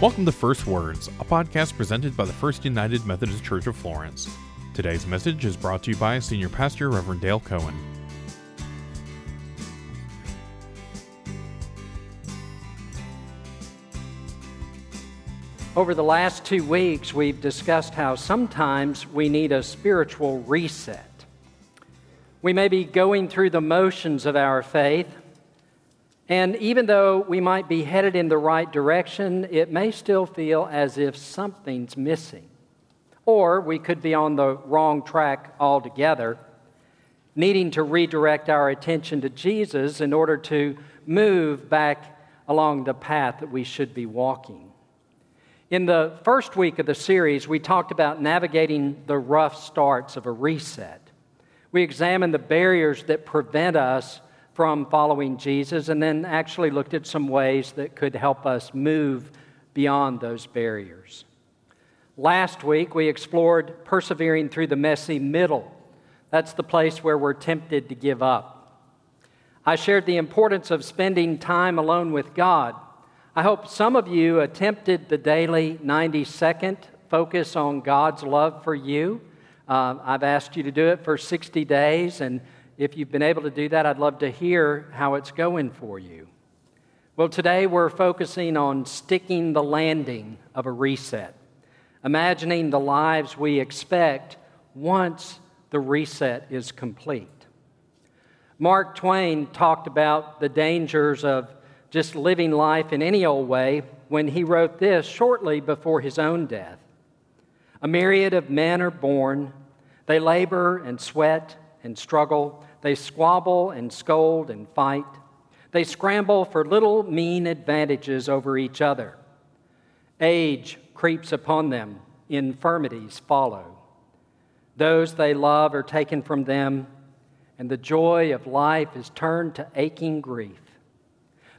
Welcome to First Words, a podcast presented by the First United Methodist Church of Florence. Today's message is brought to you by Senior Pastor Reverend Dale Cohen. Over the last two weeks, we've discussed how sometimes we need a spiritual reset. We may be going through the motions of our faith, and even though we might be headed in the right direction, it may still feel as if something's missing. Or we could be on the wrong track altogether, needing to redirect our attention to Jesus in order to move back along the path that we should be walking. In the first week of the series, we talked about navigating the rough starts of a reset. We examined the barriers that prevent us from following Jesus and then actually looked at some ways that could help us move beyond those barriers. Last week, we explored persevering through the messy middle. That's the place where we're tempted to give up. I shared the importance of spending time alone with God. I hope some of you attempted the daily 90 second focus on God's love for you. Uh, I've asked you to do it for 60 days, and if you've been able to do that, I'd love to hear how it's going for you. Well, today we're focusing on sticking the landing of a reset, imagining the lives we expect once the reset is complete. Mark Twain talked about the dangers of just living life in any old way when he wrote this shortly before his own death. A myriad of men are born, they labor and sweat and struggle they squabble and scold and fight. They scramble for little mean advantages over each other. Age creeps upon them, infirmities follow. Those they love are taken from them, and the joy of life is turned to aching grief.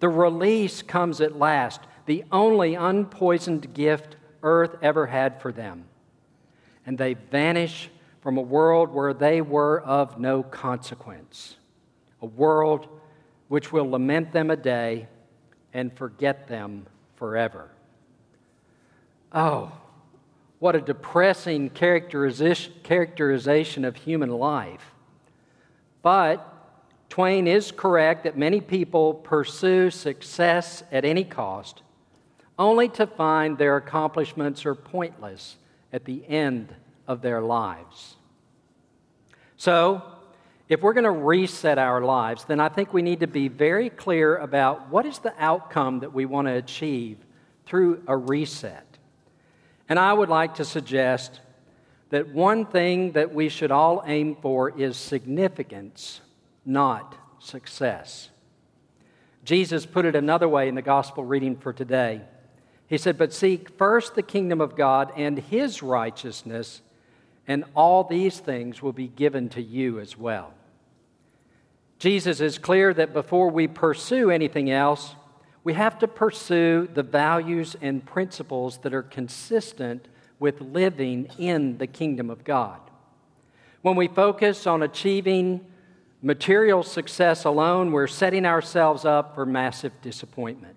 The release comes at last, the only unpoisoned gift earth ever had for them. And they vanish from a world where they were of no consequence, a world which will lament them a day and forget them forever. Oh, what a depressing characterization of human life. But Twain is correct that many people pursue success at any cost, only to find their accomplishments are pointless at the end of their lives. So, if we're going to reset our lives, then I think we need to be very clear about what is the outcome that we want to achieve through a reset. And I would like to suggest that one thing that we should all aim for is significance, not success. Jesus put it another way in the gospel reading for today. He said, But seek first the kingdom of God and his righteousness and all these things will be given to you as well. Jesus is clear that before we pursue anything else, we have to pursue the values and principles that are consistent with living in the kingdom of God. When we focus on achieving material success alone, we're setting ourselves up for massive disappointment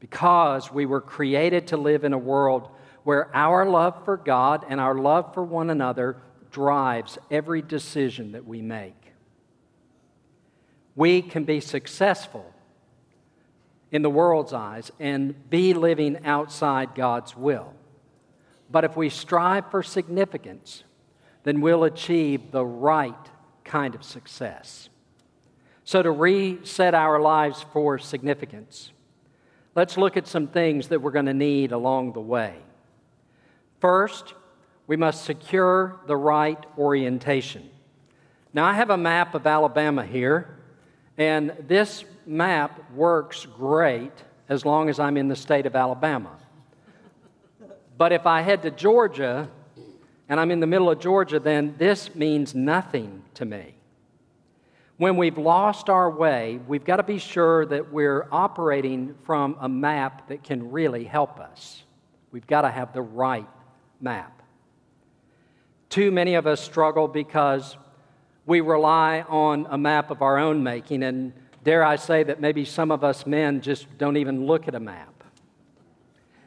because we were created to live in a world where our love for God and our love for one another drives every decision that we make. We can be successful in the world's eyes and be living outside God's will. But if we strive for significance, then we'll achieve the right kind of success. So, to reset our lives for significance, let's look at some things that we're going to need along the way. First, we must secure the right orientation. Now, I have a map of Alabama here, and this map works great as long as I'm in the state of Alabama. But if I head to Georgia and I'm in the middle of Georgia, then this means nothing to me. When we've lost our way, we've got to be sure that we're operating from a map that can really help us. We've got to have the right map. Too many of us struggle because we rely on a map of our own making, and dare I say that maybe some of us men just don't even look at a map.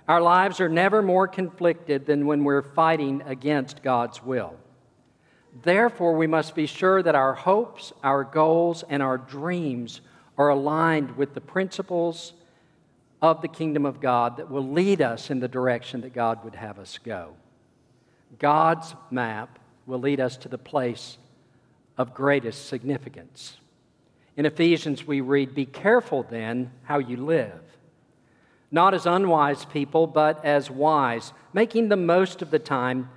Our lives are never more conflicted than when we're fighting against God's will. Therefore, we must be sure that our hopes, our goals, and our dreams are aligned with the principles of the kingdom of God that will lead us in the direction that God would have us go. God's map will lead us to the place of greatest significance. In Ephesians, we read, Be careful then how you live, not as unwise people, but as wise, making the most of the time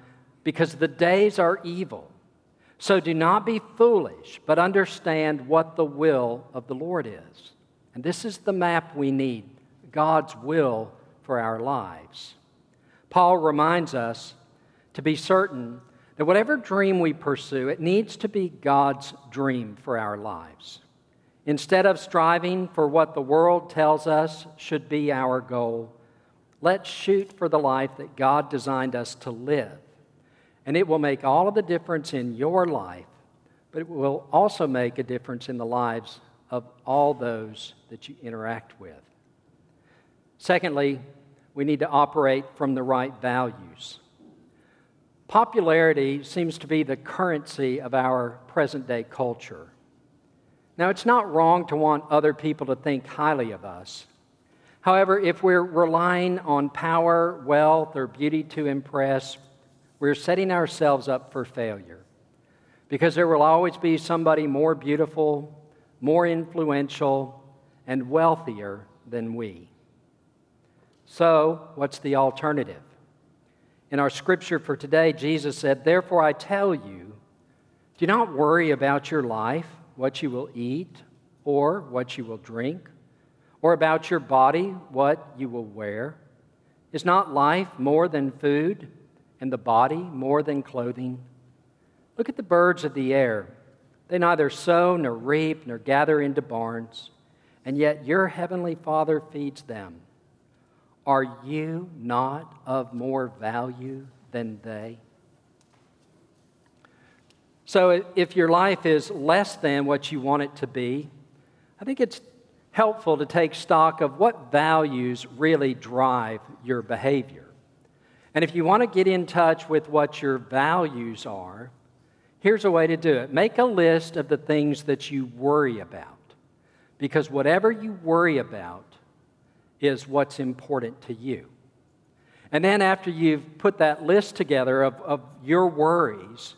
because the days are evil. So do not be foolish, but understand what the will of the Lord is. And this is the map we need God's will for our lives. Paul reminds us to be certain that whatever dream we pursue, it needs to be God's dream for our lives. Instead of striving for what the world tells us should be our goal, let's shoot for the life that God designed us to live and it will make all of the difference in your life, but it will also make a difference in the lives of all those that you interact with. Secondly, we need to operate from the right values. Popularity seems to be the currency of our present day culture. Now, it's not wrong to want other people to think highly of us. However, if we're relying on power, wealth, or beauty to impress, we're setting ourselves up for failure because there will always be somebody more beautiful, more influential, and wealthier than we. So, what's the alternative? In our scripture for today, Jesus said, Therefore I tell you, do not worry about your life, what you will eat, or what you will drink, or about your body, what you will wear. Is not life more than food? and the body more than clothing? Look at the birds of the air. They neither sow nor reap nor gather into barns, and yet your heavenly Father feeds them. Are you not of more value than they? So, if your life is less than what you want it to be, I think it's helpful to take stock of what values really drive your behavior. And if you want to get in touch with what your values are, here's a way to do it make a list of the things that you worry about. Because whatever you worry about is what's important to you. And then, after you've put that list together of, of your worries,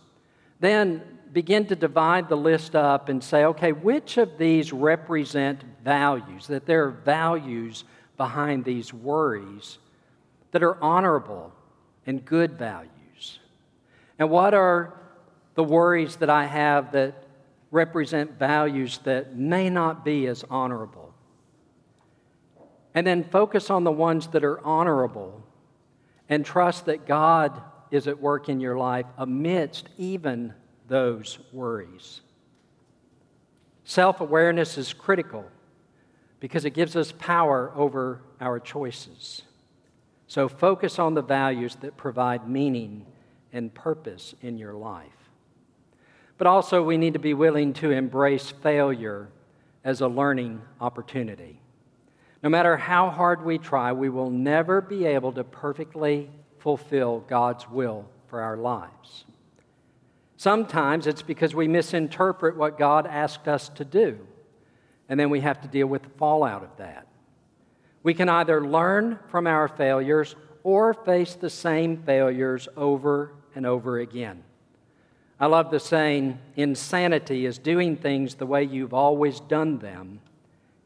then begin to divide the list up and say, okay, which of these represent values? That there are values behind these worries that are honorable and good values? And what are the worries that I have that represent values that may not be as honorable? And then focus on the ones that are honorable and trust that God is at work in your life amidst even those worries. Self awareness is critical because it gives us power over our choices. So focus on the values that provide meaning and purpose in your life. But also, we need to be willing to embrace failure as a learning opportunity. No matter how hard we try, we will never be able to perfectly fulfill God's will for our lives. Sometimes it's because we misinterpret what God asked us to do, and then we have to deal with the fallout of that. We can either learn from our failures or face the same failures over and over again. I love the saying insanity is doing things the way you've always done them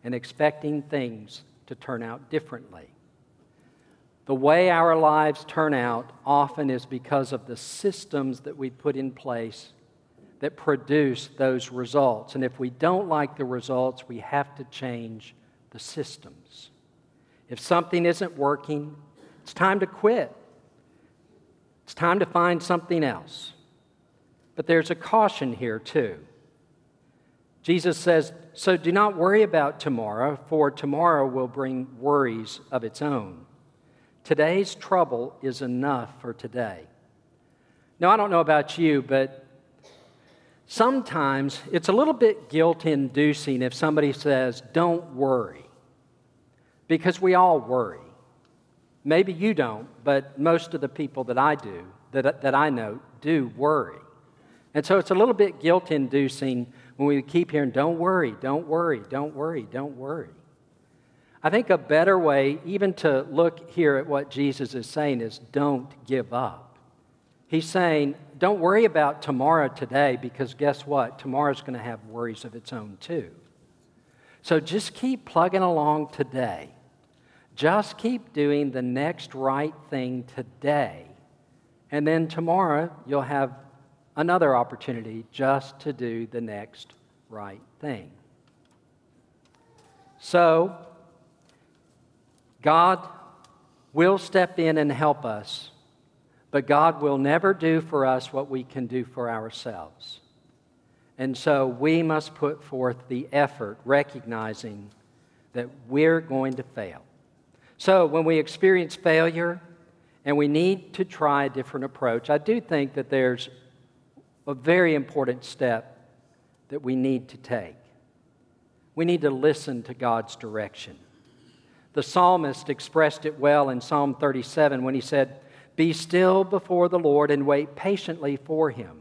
and expecting things to turn out differently. The way our lives turn out often is because of the systems that we put in place that produce those results. And if we don't like the results, we have to change the systems. If something isn't working, it's time to quit. It's time to find something else. But there's a caution here, too. Jesus says, So do not worry about tomorrow, for tomorrow will bring worries of its own. Today's trouble is enough for today. Now, I don't know about you, but sometimes it's a little bit guilt inducing if somebody says, Don't worry because we all worry. Maybe you don't, but most of the people that I do, that, that I know, do worry. And so it's a little bit guilt inducing when we keep hearing, don't worry, don't worry, don't worry, don't worry. I think a better way, even to look here at what Jesus is saying, is don't give up. He's saying, don't worry about tomorrow today because guess what? Tomorrow's going to have worries of its own too. So just keep plugging along today. Just keep doing the next right thing today. And then tomorrow you'll have another opportunity just to do the next right thing. So, God will step in and help us, but God will never do for us what we can do for ourselves. And so we must put forth the effort, recognizing that we're going to fail. So when we experience failure and we need to try a different approach, I do think that there's a very important step that we need to take. We need to listen to God's direction. The psalmist expressed it well in Psalm 37 when he said, Be still before the Lord and wait patiently for him.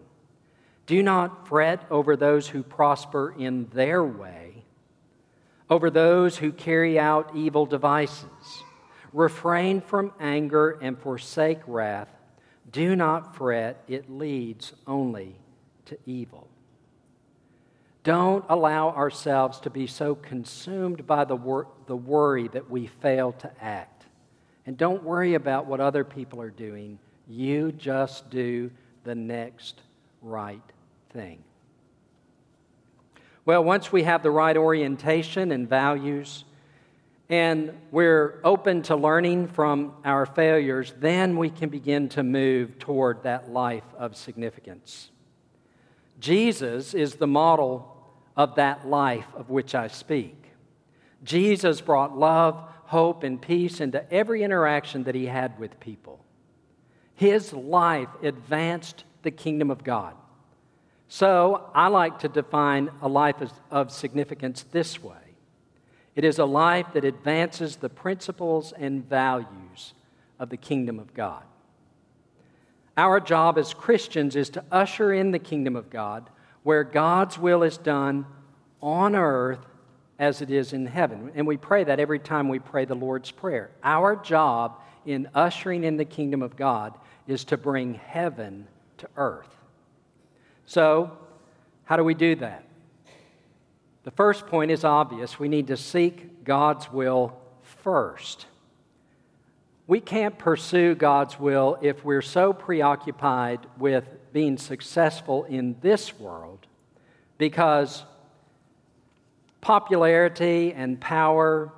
Do not fret over those who prosper in their way, over those who carry out evil devices. Refrain from anger and forsake wrath. Do not fret, it leads only to evil. Don't allow ourselves to be so consumed by the, wor- the worry that we fail to act. And don't worry about what other people are doing. You just do the next right thing. Well, once we have the right orientation and values, and we're open to learning from our failures, then we can begin to move toward that life of significance. Jesus is the model of that life of which I speak. Jesus brought love, hope, and peace into every interaction that he had with people. His life advanced the kingdom of God. So I like to define a life of significance this way it is a life that advances the principles and values of the kingdom of God. Our job as Christians is to usher in the kingdom of God where God's will is done on earth as it is in heaven. And we pray that every time we pray the Lord's Prayer. Our job in ushering in the kingdom of God is to bring heaven to earth. So, how do we do that? The first point is obvious. We need to seek God's will first. We can't pursue God's will if we're so preoccupied with being successful in this world because popularity and power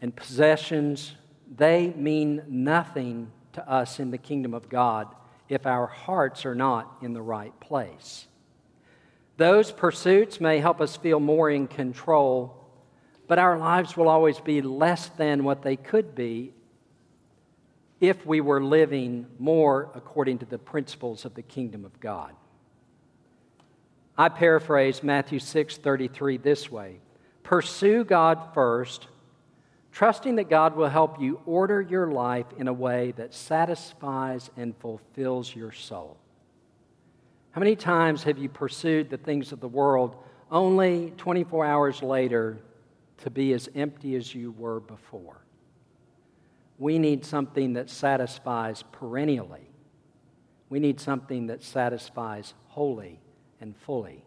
and possessions they mean nothing to us in the kingdom of God if our hearts are not in the right place. Those pursuits may help us feel more in control, but our lives will always be less than what they could be if we were living more according to the principles of the kingdom of God. I paraphrase Matthew 6:33 this way: Pursue God first, trusting that God will help you order your life in a way that satisfies and fulfills your soul. How many times have you pursued the things of the world only 24 hours later to be as empty as you were before? We need something that satisfies perennially. We need something that satisfies wholly and fully.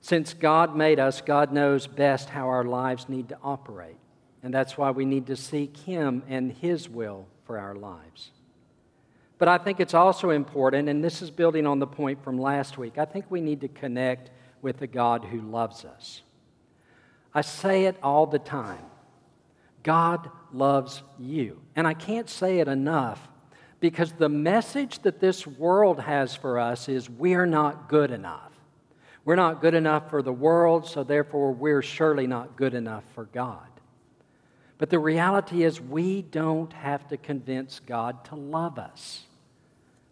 Since God made us, God knows best how our lives need to operate. And that's why we need to seek Him and His will for our lives. But I think it's also important, and this is building on the point from last week, I think we need to connect with the God who loves us. I say it all the time. God loves you. And I can't say it enough because the message that this world has for us is we're not good enough. We're not good enough for the world, so therefore we're surely not good enough for God. But the reality is, we don't have to convince God to love us.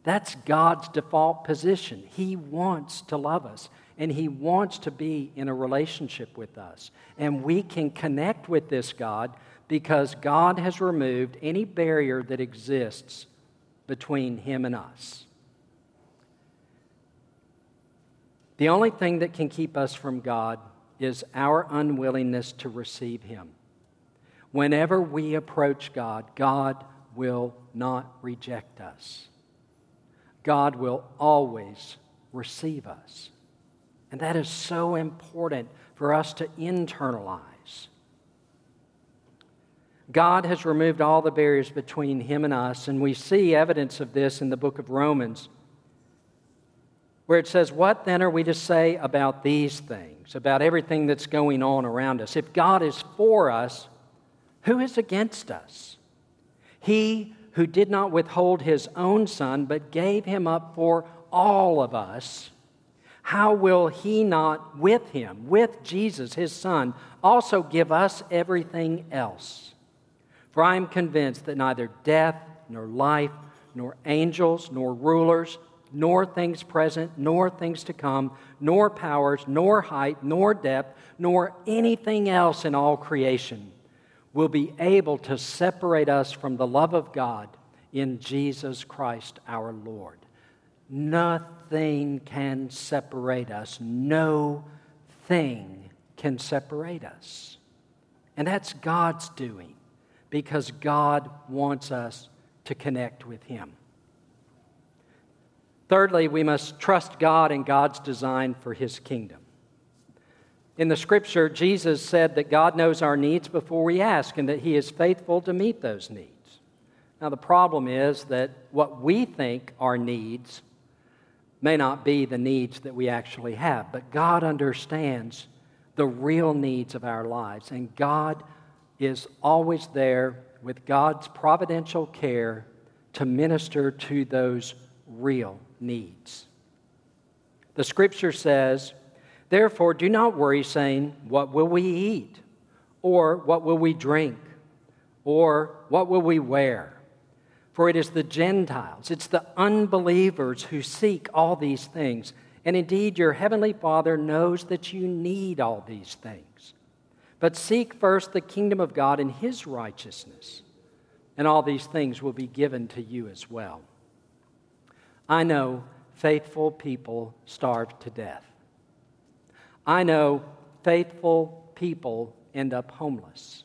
That's God's default position. He wants to love us, and He wants to be in a relationship with us. And we can connect with this God because God has removed any barrier that exists between Him and us. The only thing that can keep us from God is our unwillingness to receive Him. Whenever we approach God, God will not reject us. God will always receive us. And that is so important for us to internalize. God has removed all the barriers between Him and us, and we see evidence of this in the book of Romans, where it says, What then are we to say about these things, about everything that's going on around us? If God is for us, who is against us? He who did not withhold his own son, but gave him up for all of us, how will he not with him, with Jesus, his son, also give us everything else? For I am convinced that neither death, nor life, nor angels, nor rulers, nor things present, nor things to come, nor powers, nor height, nor depth, nor anything else in all creation will be able to separate us from the love of God in Jesus Christ our Lord. Nothing can separate us. No thing can separate us. And that's God's doing because God wants us to connect with Him. Thirdly, we must trust God and God's design for His kingdom. In the scripture, Jesus said that God knows our needs before we ask and that He is faithful to meet those needs. Now, the problem is that what we think are needs may not be the needs that we actually have, but God understands the real needs of our lives, and God is always there with God's providential care to minister to those real needs. The scripture says, Therefore, do not worry, saying, What will we eat? Or what will we drink? Or what will we wear? For it is the Gentiles, it's the unbelievers who seek all these things. And indeed, your heavenly Father knows that you need all these things. But seek first the kingdom of God and his righteousness, and all these things will be given to you as well. I know faithful people starve to death. I know faithful people end up homeless.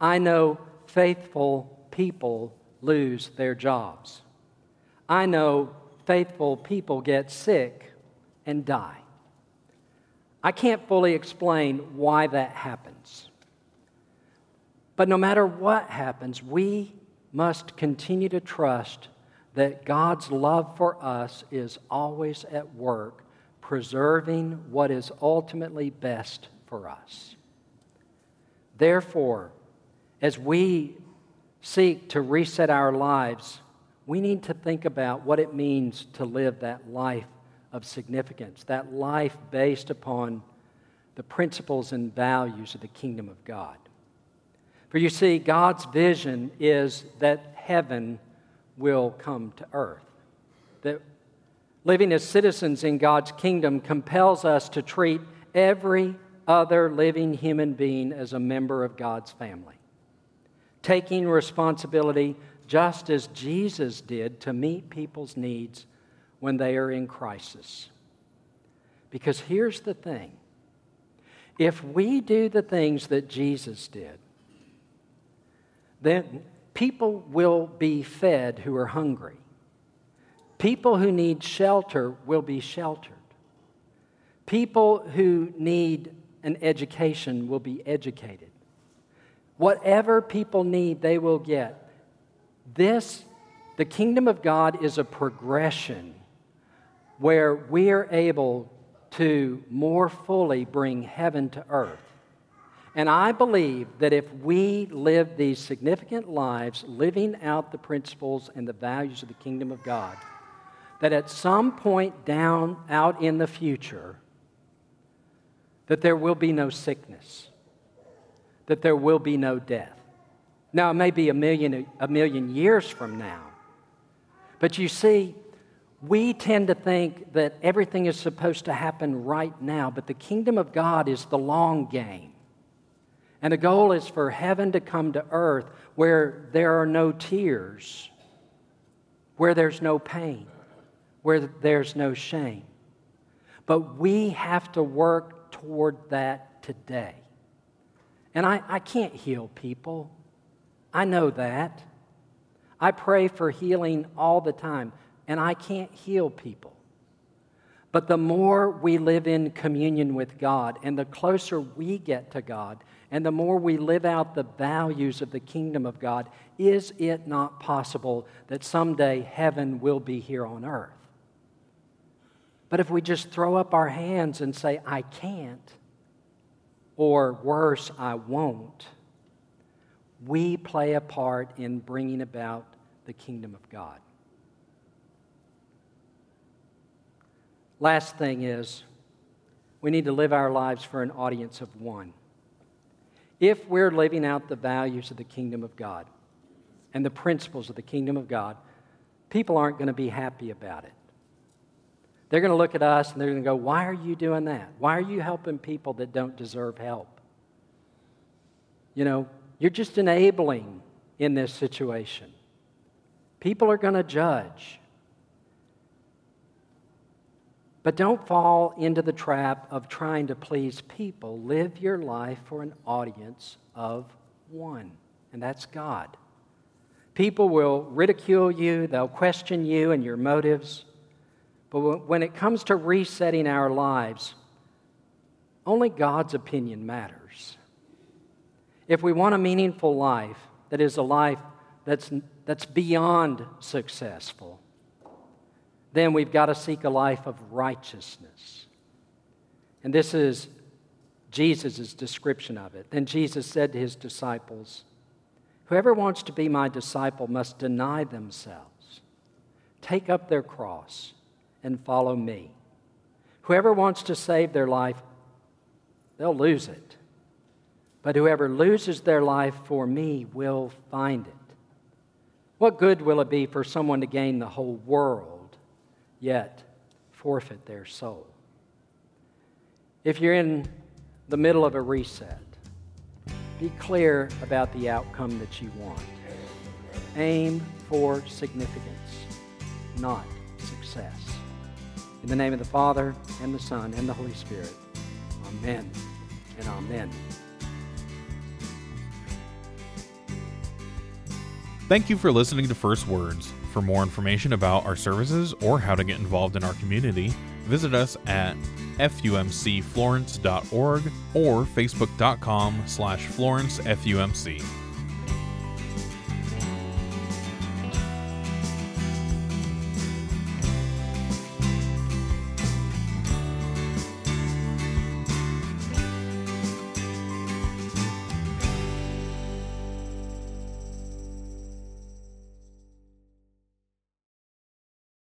I know faithful people lose their jobs. I know faithful people get sick and die. I can't fully explain why that happens. But no matter what happens, we must continue to trust that God's love for us is always at work preserving what is ultimately best for us. Therefore, as we seek to reset our lives, we need to think about what it means to live that life of significance, that life based upon the principles and values of the kingdom of God. For you see, God's vision is that heaven will come to earth, that Living as citizens in God's kingdom compels us to treat every other living human being as a member of God's family, taking responsibility just as Jesus did to meet people's needs when they are in crisis. Because here's the thing if we do the things that Jesus did, then people will be fed who are hungry. People who need shelter will be sheltered. People who need an education will be educated. Whatever people need, they will get. This, the kingdom of God, is a progression where we are able to more fully bring heaven to earth. And I believe that if we live these significant lives, living out the principles and the values of the kingdom of God, that at some point down out in the future that there will be no sickness that there will be no death. Now it may be a million a million years from now but you see we tend to think that everything is supposed to happen right now but the kingdom of god is the long game. And the goal is for heaven to come to earth where there are no tears, where there's no pain, where there's no shame. But we have to work toward that today. And I, I can't heal people. I know that. I pray for healing all the time, and I can't heal people. But the more we live in communion with God and the closer we get to God and the more we live out the values of the kingdom of God, is it not possible that someday heaven will be here on earth? But if we just throw up our hands and say, I can't, or worse, I won't, we play a part in bringing about the kingdom of God. Last thing is, we need to live our lives for an audience of one. If we're living out the values of the kingdom of God and the principles of the kingdom of God, people aren't going to be happy about it. They're going to look at us and they're going to go, Why are you doing that? Why are you helping people that don't deserve help? You know, you're just enabling in this situation. People are going to judge. But don't fall into the trap of trying to please people. Live your life for an audience of one, and that's God. People will ridicule you, they'll question you and your motives. But when it comes to resetting our lives, only God's opinion matters. If we want a meaningful life, that is a life that's, that's beyond successful, then we've got to seek a life of righteousness. And this is Jesus' description of it. Then Jesus said to his disciples, Whoever wants to be my disciple must deny themselves, take up their cross, and follow me. Whoever wants to save their life, they'll lose it. But whoever loses their life for me will find it. What good will it be for someone to gain the whole world? yet forfeit their soul. If you're in the middle of a reset, be clear about the outcome that you want. Aim for significance, not success. In the name of the Father, and the Son, and the Holy Spirit. Amen and amen. Thank you for listening to First Words. For more information about our services or how to get involved in our community, visit us at fumcflorence.org or facebook.com slash florencefumc.